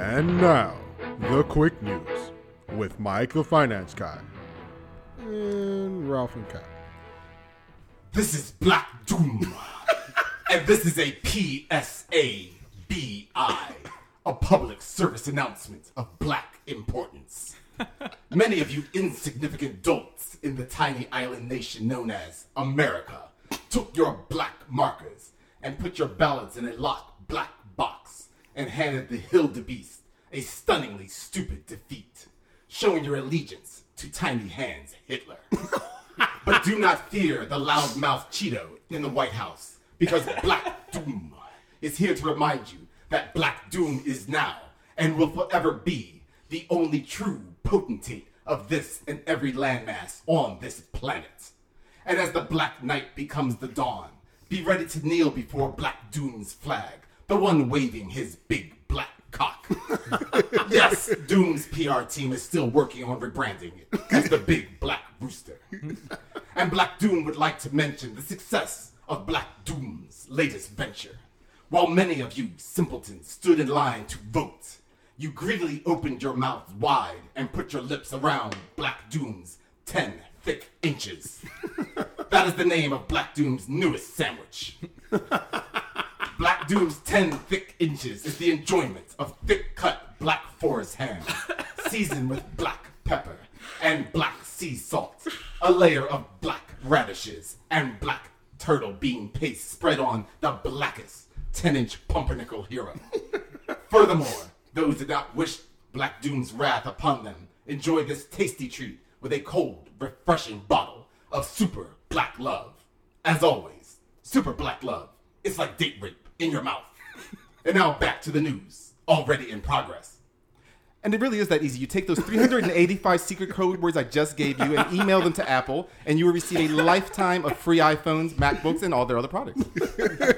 And now, the quick news with Mike the Finance Guy and Ralph and Cat. This is Black Doom. and this is a PSABI, a public service announcement of black importance. Many of you insignificant dolts in the tiny island nation known as America took your black markers and put your ballots in a locked black box and handed the Hildebeest a stunningly stupid defeat, showing your allegiance to Tiny Hands Hitler. But do not fear the loudmouth Cheeto in the White House, because Black Doom is here to remind you that Black Doom is now and will forever be the only true potentate of this and every landmass on this planet. And as the Black Night becomes the dawn, be ready to kneel before Black Doom's flag, the one waving his big black cock. yes, Doom's PR team is still working on rebranding it as the Big Black Rooster. And Black Doom would like to mention the success of Black Doom's latest venture. While many of you simpletons stood in line to vote, you greedily opened your mouth wide and put your lips around Black Doom's 10 thick inches. that is the name of Black Doom's newest sandwich. Doom's 10 thick inches is the enjoyment of thick cut black forest ham, seasoned with black pepper and black sea salt, a layer of black radishes and black turtle bean paste spread on the blackest 10 inch pumpernickel hero. Furthermore, those that not wish Black Doom's wrath upon them enjoy this tasty treat with a cold, refreshing bottle of Super Black Love. As always, Super Black Love. It's like date rape in your mouth. and now back to the news, already in progress. And it really is that easy. You take those 385 secret code words I just gave you and email them to Apple, and you will receive a lifetime of free iPhones, MacBooks, and all their other products.